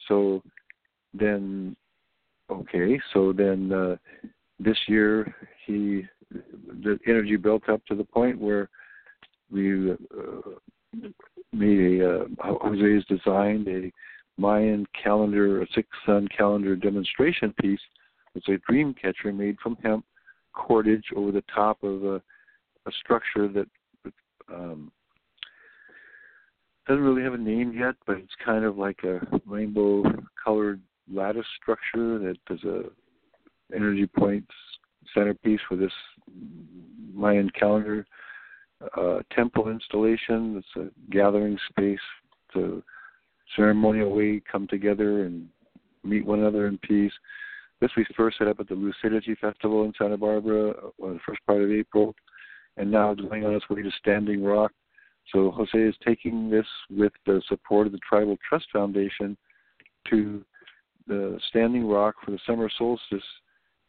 [SPEAKER 3] So then, okay, so then uh, this year he the energy built up to the point where we uh, made a uh, Jose's designed a Mayan calendar, a six sun calendar demonstration piece. It's a dream catcher made from hemp cordage over the top of a, a structure that um, doesn't really have a name yet, but it's kind of like a rainbow colored lattice structure that does a energy point centerpiece for this Mayan calendar uh, temple installation. It's a gathering space to ceremonial way come together and meet one another in peace. This we first set up at the Lucidity Festival in Santa Barbara on the first part of April, and now going on its way to Standing Rock. So Jose is taking this with the support of the Tribal Trust Foundation to the Standing Rock for the summer solstice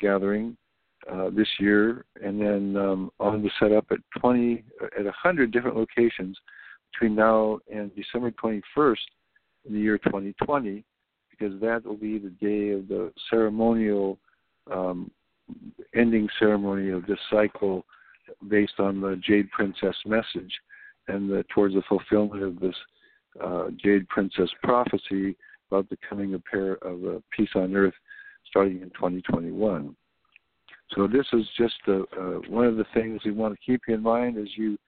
[SPEAKER 3] gathering uh, this year, and then um, on to set up at 20 at 100 different locations between now and December 21st in the year 2020, because that will be the day of the ceremonial um, ending ceremony of this cycle based on the Jade Princess message and the, towards the fulfillment of this uh, Jade Princess prophecy about the coming of, pair of uh, peace on earth starting in 2021. So this is just uh, one of the things we want to keep in mind as you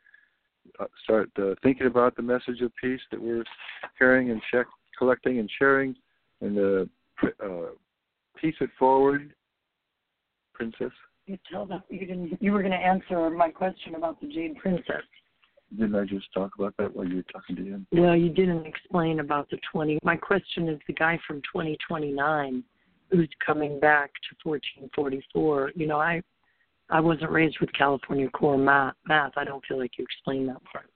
[SPEAKER 3] uh, start uh, thinking about the message of peace that we're carrying and check, collecting and sharing, and uh, uh, peace it forward, Princess.
[SPEAKER 4] You tell them you didn't. You were going to answer my question about the Jade Princess.
[SPEAKER 3] Didn't I just talk about that while you were talking to him?
[SPEAKER 4] Well, you didn't explain about the 20. My question is the guy from 2029 who's coming back to 1444. You know, I I wasn't raised with California core math. Math. I don't feel like you explained that part.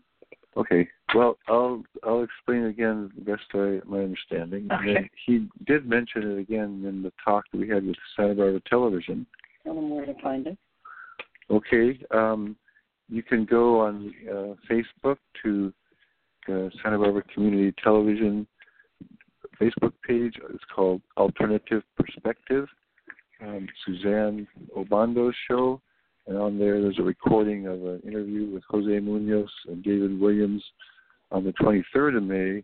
[SPEAKER 3] Okay. Well, I'll I'll explain again the best I my understanding.
[SPEAKER 4] Okay.
[SPEAKER 3] And he did mention it again in the talk that we had with Santa Barbara Television.
[SPEAKER 4] Tell them where to find it.
[SPEAKER 3] Okay. Um, you can go on uh, Facebook to uh, Santa Barbara Community Television Facebook page. It's called Alternative Perspective. Um, Suzanne Obondo's show, and on there there's a recording of an interview with Jose Munoz and David Williams on the 23rd of May,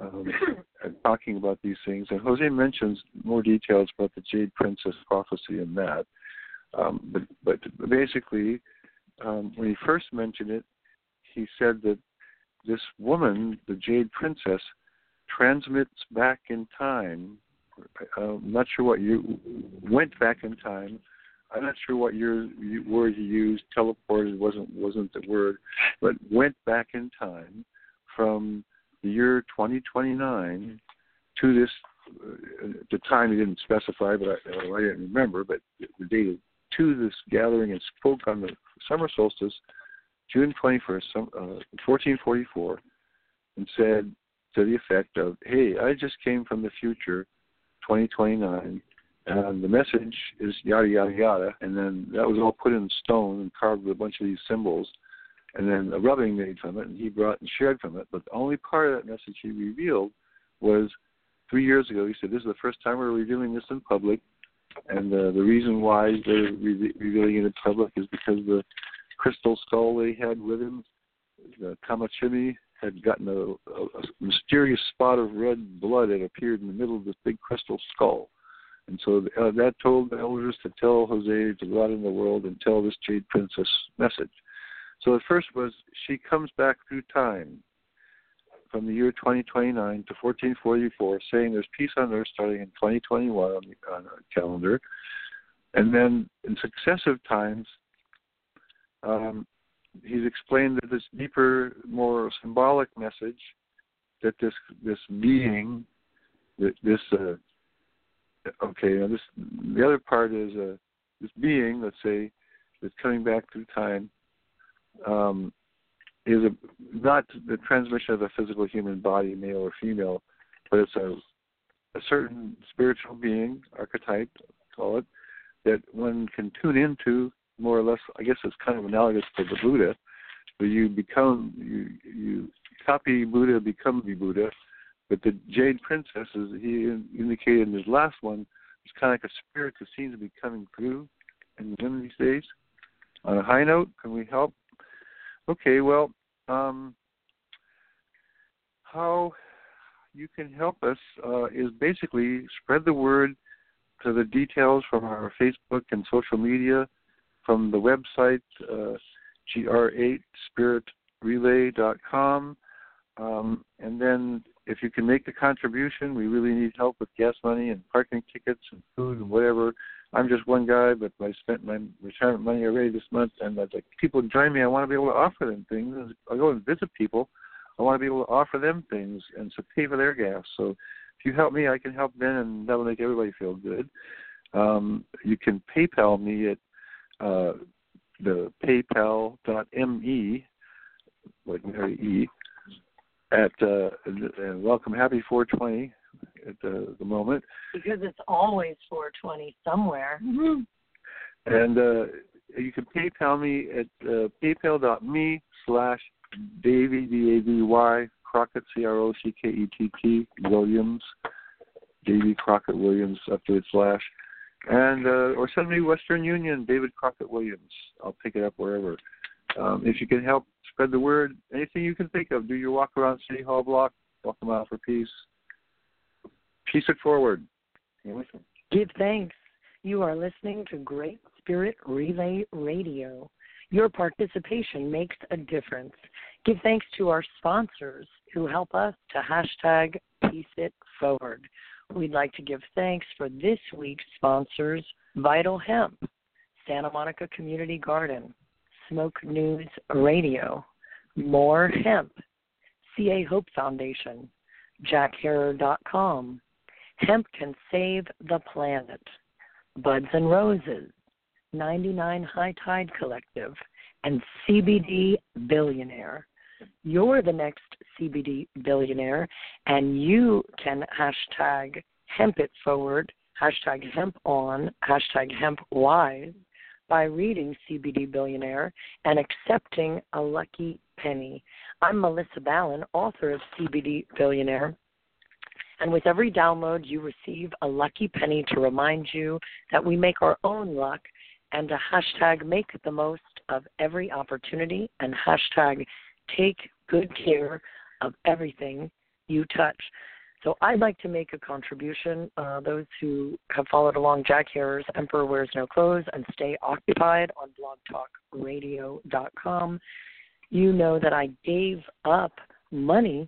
[SPEAKER 3] um, talking about these things. And Jose mentions more details about the Jade Princess prophecy and that. Um, but, but basically, um, when he first mentioned it, he said that this woman, the Jade Princess, transmits back in time. I'm not sure what you went back in time. I'm not sure what your word you used. Teleported wasn't wasn't the word, but went back in time from the year 2029 to this. Uh, the time he didn't specify, but I, I didn't remember. But the date to this gathering and spoke on the summer solstice, June 21st, some, uh, 1444, and said to the effect of, "Hey, I just came from the future, 2029, and the message is yada yada yada." And then that was all put in stone and carved with a bunch of these symbols, and then a rubbing made from it, and he brought and shared from it. But the only part of that message he revealed was three years ago. He said, "This is the first time we're revealing this in public." And uh, the reason why they're re- revealing it in public is because the crystal skull they had with him, the Kamachimi, had gotten a, a, a mysterious spot of red blood that appeared in the middle of this big crystal skull. And so uh, that told the elders to tell Jose to go out in the world and tell this Jade Princess message. So the first was she comes back through time from the year 2029 to 1444, saying there's peace on earth starting in 2021 on the, on calendar. And then in successive times, um, he's explained that this deeper, more symbolic message that this this being, that this uh, okay, now this the other part is uh, this being, let's say, that's coming back through time, um, is a not the transmission of a physical human body, male or female, but it's a a certain spiritual being, archetype, call it, that one can tune into more or less. I guess it's kind of analogous to the Buddha. But you become you you copy Buddha, become the Buddha. But the Jade Princess, as he indicated in his last one, is kind of like a spirit that seems to be coming through in these days. On a high note, can we help? Okay, well, um, how you can help us uh, is basically spread the word to the details from our Facebook and social media from the website uh, gr8spiritrelay.com. Um, and then if you can make the contribution, we really need help with gas money and parking tickets and food and whatever. I'm just one guy, but I spent my retirement money already this month, and I'd like people join me. I want to be able to offer them things. I go and visit people. I want to be able to offer them things and to pay for their gas. So if you help me, I can help them, and that'll make everybody feel good. Um, you can PayPal me at uh, the PayPal.me, like Mary E, at uh, and welcome happy 420 at the, the moment.
[SPEAKER 4] Because it's always 420 somewhere.
[SPEAKER 3] Mm-hmm. And uh, you can PayPal me at uh, paypal.me slash Davy, D-A-V-Y, Crockett, C-R-O-C-K-E-T-T, Williams, Davy Crockett Williams, after its slash. And, uh, or send me Western Union, David Crockett Williams. I'll pick it up wherever. Um, if you can help spread the word, anything you can think of, do your walk around City Hall block, walk a mile for peace. Peace it forward.
[SPEAKER 4] Give thanks. You are listening to Great Spirit Relay Radio. Your participation makes a difference. Give thanks to our sponsors who help us to hashtag Peace It Forward. We'd like to give thanks for this week's sponsors Vital Hemp, Santa Monica Community Garden, Smoke News Radio, More Hemp, CA Hope Foundation, JackHerer.com, Hemp Can Save the Planet, Buds and Roses, 99 High Tide Collective, and CBD Billionaire. You're the next CBD billionaire, and you can hashtag hemp it forward, hashtag hemp on, hashtag hemp wise by reading CBD Billionaire and accepting a lucky penny. I'm Melissa Ballin, author of CBD Billionaire. And with every download, you receive a lucky penny to remind you that we make our own luck and to hashtag make the most of every opportunity and hashtag take good care of everything you touch. So I'd like to make a contribution. Uh, those who have followed along Jack Herer's Emperor Wears No Clothes and stay occupied on blogtalkradio.com, you know that I gave up money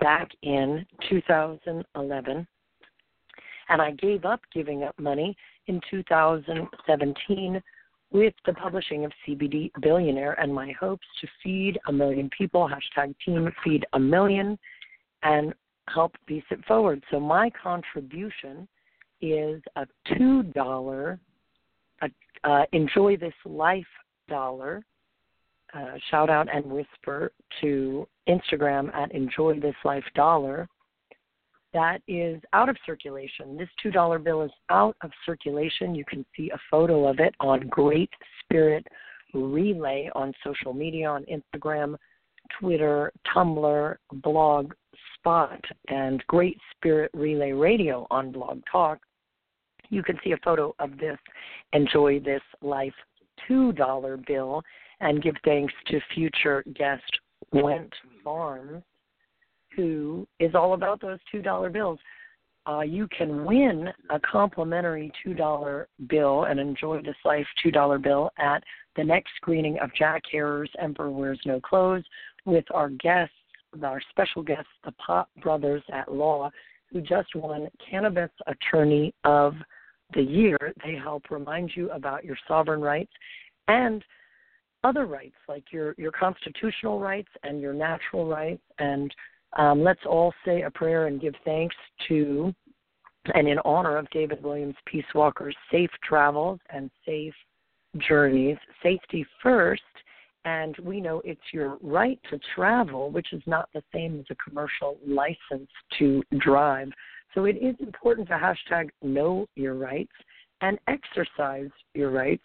[SPEAKER 4] back in 2011, and I gave up giving up money in 2017 with the publishing of CBD Billionaire and my hopes to feed a million people, hashtag team feed a million, and help piece it forward. So my contribution is a $2 uh, enjoy this life dollar. Uh, shout out and whisper to Instagram at enjoy this life dollar that is out of circulation. This $2 bill is out of circulation. You can see a photo of it on Great Spirit Relay on social media, on Instagram, Twitter, Tumblr, Blog Spot, and Great Spirit Relay Radio on Blog Talk. You can see a photo of this Enjoy This Life $2 bill and give thanks to future guest Went Farms who is all about those two dollar bills. Uh, you can win a complimentary two dollar bill and enjoy this life two dollar bill at the next screening of Jack Herer's Emperor Wears No Clothes with our guests, our special guests, the Pop Brothers at Law, who just won Cannabis Attorney of the Year. They help remind you about your sovereign rights and other rights like your your constitutional rights and your natural rights and um, let's all say a prayer and give thanks to and in honor of David Williams Peace Walker's safe travels and safe journeys. Safety first, and we know it's your right to travel, which is not the same as a commercial license to drive. So it is important to hashtag know your rights and exercise your rights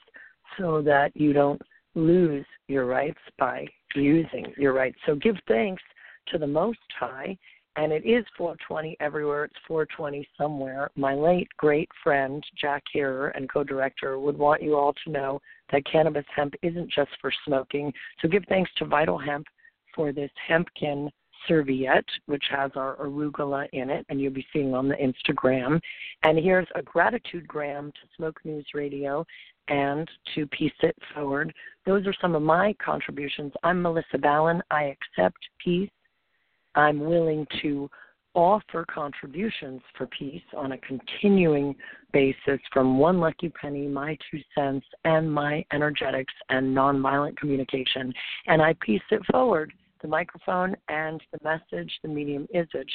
[SPEAKER 4] so that you don't lose your rights by using your rights. So give thanks to the Most High, and it is 420 everywhere. It's 420 somewhere. My late great friend Jack Herer and co-director would want you all to know that cannabis hemp isn't just for smoking. So give thanks to Vital Hemp for this hempkin serviette, which has our arugula in it, and you'll be seeing on the Instagram. And here's a gratitude gram to Smoke News Radio and to Peace It Forward. Those are some of my contributions. I'm Melissa Ballin. I accept peace I'm willing to offer contributions for peace on a continuing basis from one lucky penny, my two cents, and my energetics and nonviolent communication. And I piece it forward the microphone and the message, the medium isage,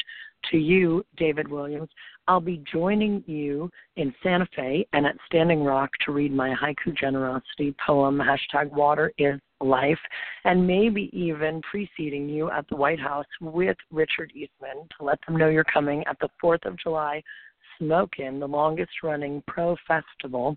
[SPEAKER 4] to you, David Williams. I'll be joining you in Santa Fe and at Standing Rock to read my haiku generosity poem, hashtag water is life, and maybe even preceding you at the White House with Richard Eastman to let them know you're coming at the 4th of July Smoke In, the longest running pro festival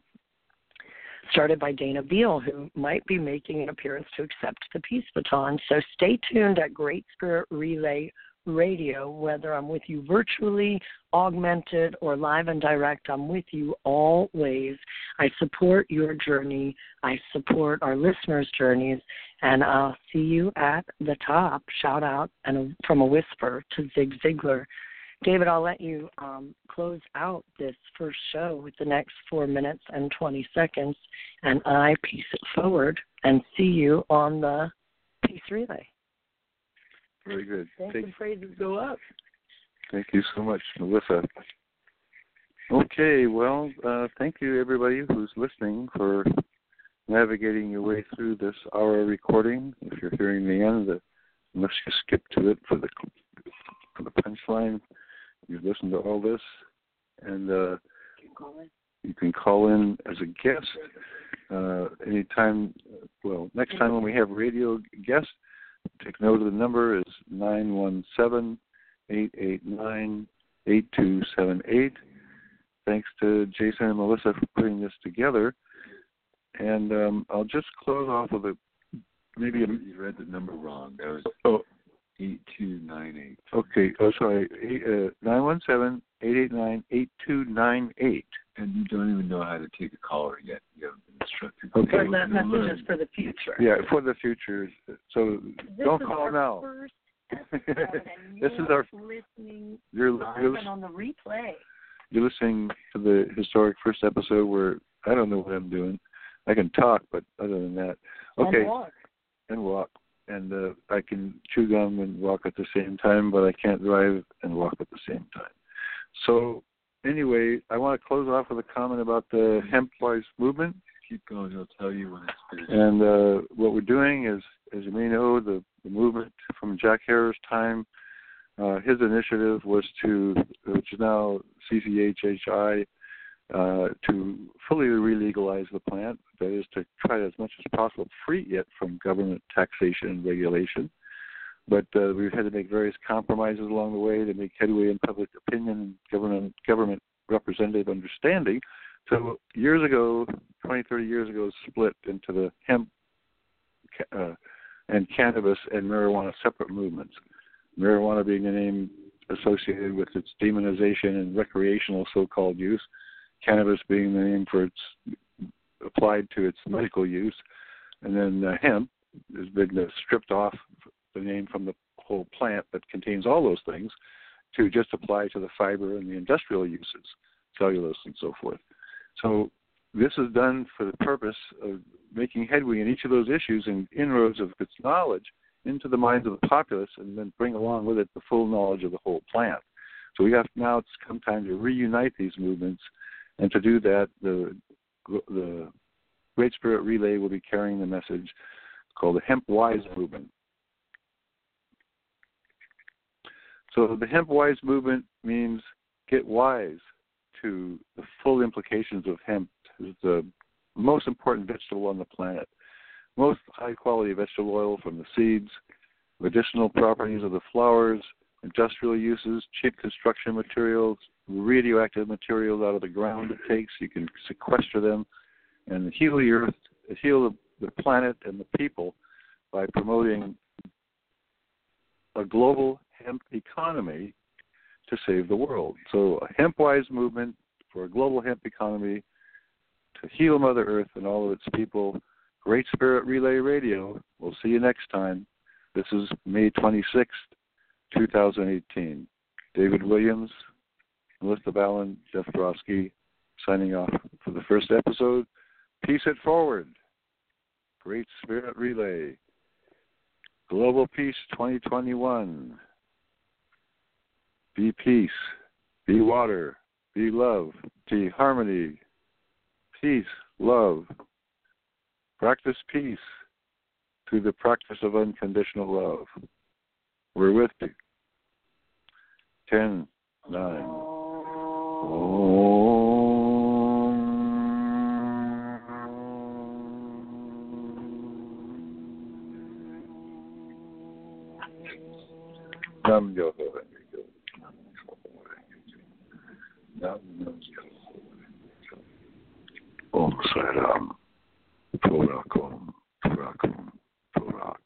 [SPEAKER 4] started by Dana Beal, who might be making an appearance to accept the peace baton. So stay tuned at Great Spirit Relay Radio, whether I'm with you virtually, augmented, or live and direct, I'm with you always. I support your journey. I support our listeners' journeys, and I'll see you at the top. Shout out and from a whisper to Zig Ziglar. David, I'll let you um, close out this first show with the next four minutes and 20 seconds, and I piece it forward and see you on the Peace Relay.
[SPEAKER 3] Very good.
[SPEAKER 4] Thanks
[SPEAKER 3] Thank,
[SPEAKER 4] and praises go up.
[SPEAKER 3] thank you so much, Melissa. Okay, well, uh, thank you everybody who's listening for navigating your way through this hour recording. If you're hearing the end, uh, unless you skip to it for the for the punchline, you've listened to all this, and uh, you can call in as a guest uh, anytime. Well, next time when we have radio guests, take note of the number is nine one seven eight eight nine eight two seven eight. Thanks to Jason and Melissa for putting this together. And um, I'll just close off with a maybe a
[SPEAKER 2] You read the number wrong. That was
[SPEAKER 3] oh
[SPEAKER 2] 8298.
[SPEAKER 3] okay oh sorry uh, nine one seven eight eight nine eight two nine eight.
[SPEAKER 2] And you don't even know how to take a caller yet. You haven't been instructed.
[SPEAKER 3] Okay.
[SPEAKER 4] But that message
[SPEAKER 2] learn.
[SPEAKER 4] is for the future.
[SPEAKER 3] Yeah, for the future. So
[SPEAKER 4] This
[SPEAKER 3] don't call now.
[SPEAKER 4] First
[SPEAKER 3] This is
[SPEAKER 4] you're
[SPEAKER 3] our-
[SPEAKER 4] listening
[SPEAKER 3] You're,
[SPEAKER 4] live
[SPEAKER 3] you're,
[SPEAKER 4] and on the replay.
[SPEAKER 3] you're listening to the historic first episode where I don't know what I'm doing. I can talk, but other than that, okay,
[SPEAKER 4] And walk.
[SPEAKER 3] and walk. And uh, I can chew gum and walk at the same time, but I can't drive and walk at the same time. So anyway, I want to close off with a comment about the hemp wise movement.
[SPEAKER 2] Keep going. He'll tell you when it's finished.
[SPEAKER 3] And uh, what we're doing is, as you may know, the, the movement from Jack Herer's time, uh, his initiative was to, which is now CCHHI, uh, to fully re-legalize the plant. That is to try as much as possible free it from government taxation and regulation. But uh, we've had to make various compromises along the way to make headway in public opinion and government government representative understanding. So years ago, 20, 30 years ago, it split into the hemp uh, and cannabis and marijuana separate movements. Marijuana being the name associated with its demonization and recreational so-called use, cannabis being the name for its applied to its medical use, and then uh, hemp has been uh, stripped off the name from the whole plant that contains all those things to just apply to the fiber and the industrial uses, cellulose and so forth. So this is done for the purpose of making headway in each of those issues and inroads of its knowledge into the minds of the populace and then bring along with it the full knowledge of the whole plant. So we have now it's come time to reunite these movements and to do that the the Great Spirit Relay will be carrying the message called the Hemp Wise Movement. So the Hemp Wise Movement means get wise to the full implications of hemp It's the most important vegetable on the planet. Most high quality vegetable oil from the seeds, medicinal properties of the flowers, industrial uses, cheap construction materials, radioactive materials out of the ground it takes. You can sequester them and heal the earth, heal the, the planet and the people by promoting a global hemp economy to save the world. So, a hemp wise movement for a global hemp economy to heal Mother Earth and all of its people. Great Spirit Relay Radio. We'll see you next time. This is May 26th, 2018. David Williams, Melissa Ballin, Jeff Drosky, signing off for the first episode. Peace it forward. Great Spirit Relay. Global Peace 2021. be peace, be water, be love, be harmony, peace, love. Practice peace through the practice of unconditional love. We're with you. Ten, nine. Nam Myoho Renge Kyo. Nam Myoho Renge Kyo. Nam Myoho Renge Kyo. Om Sai Ram. Om. Purak Om. Purak.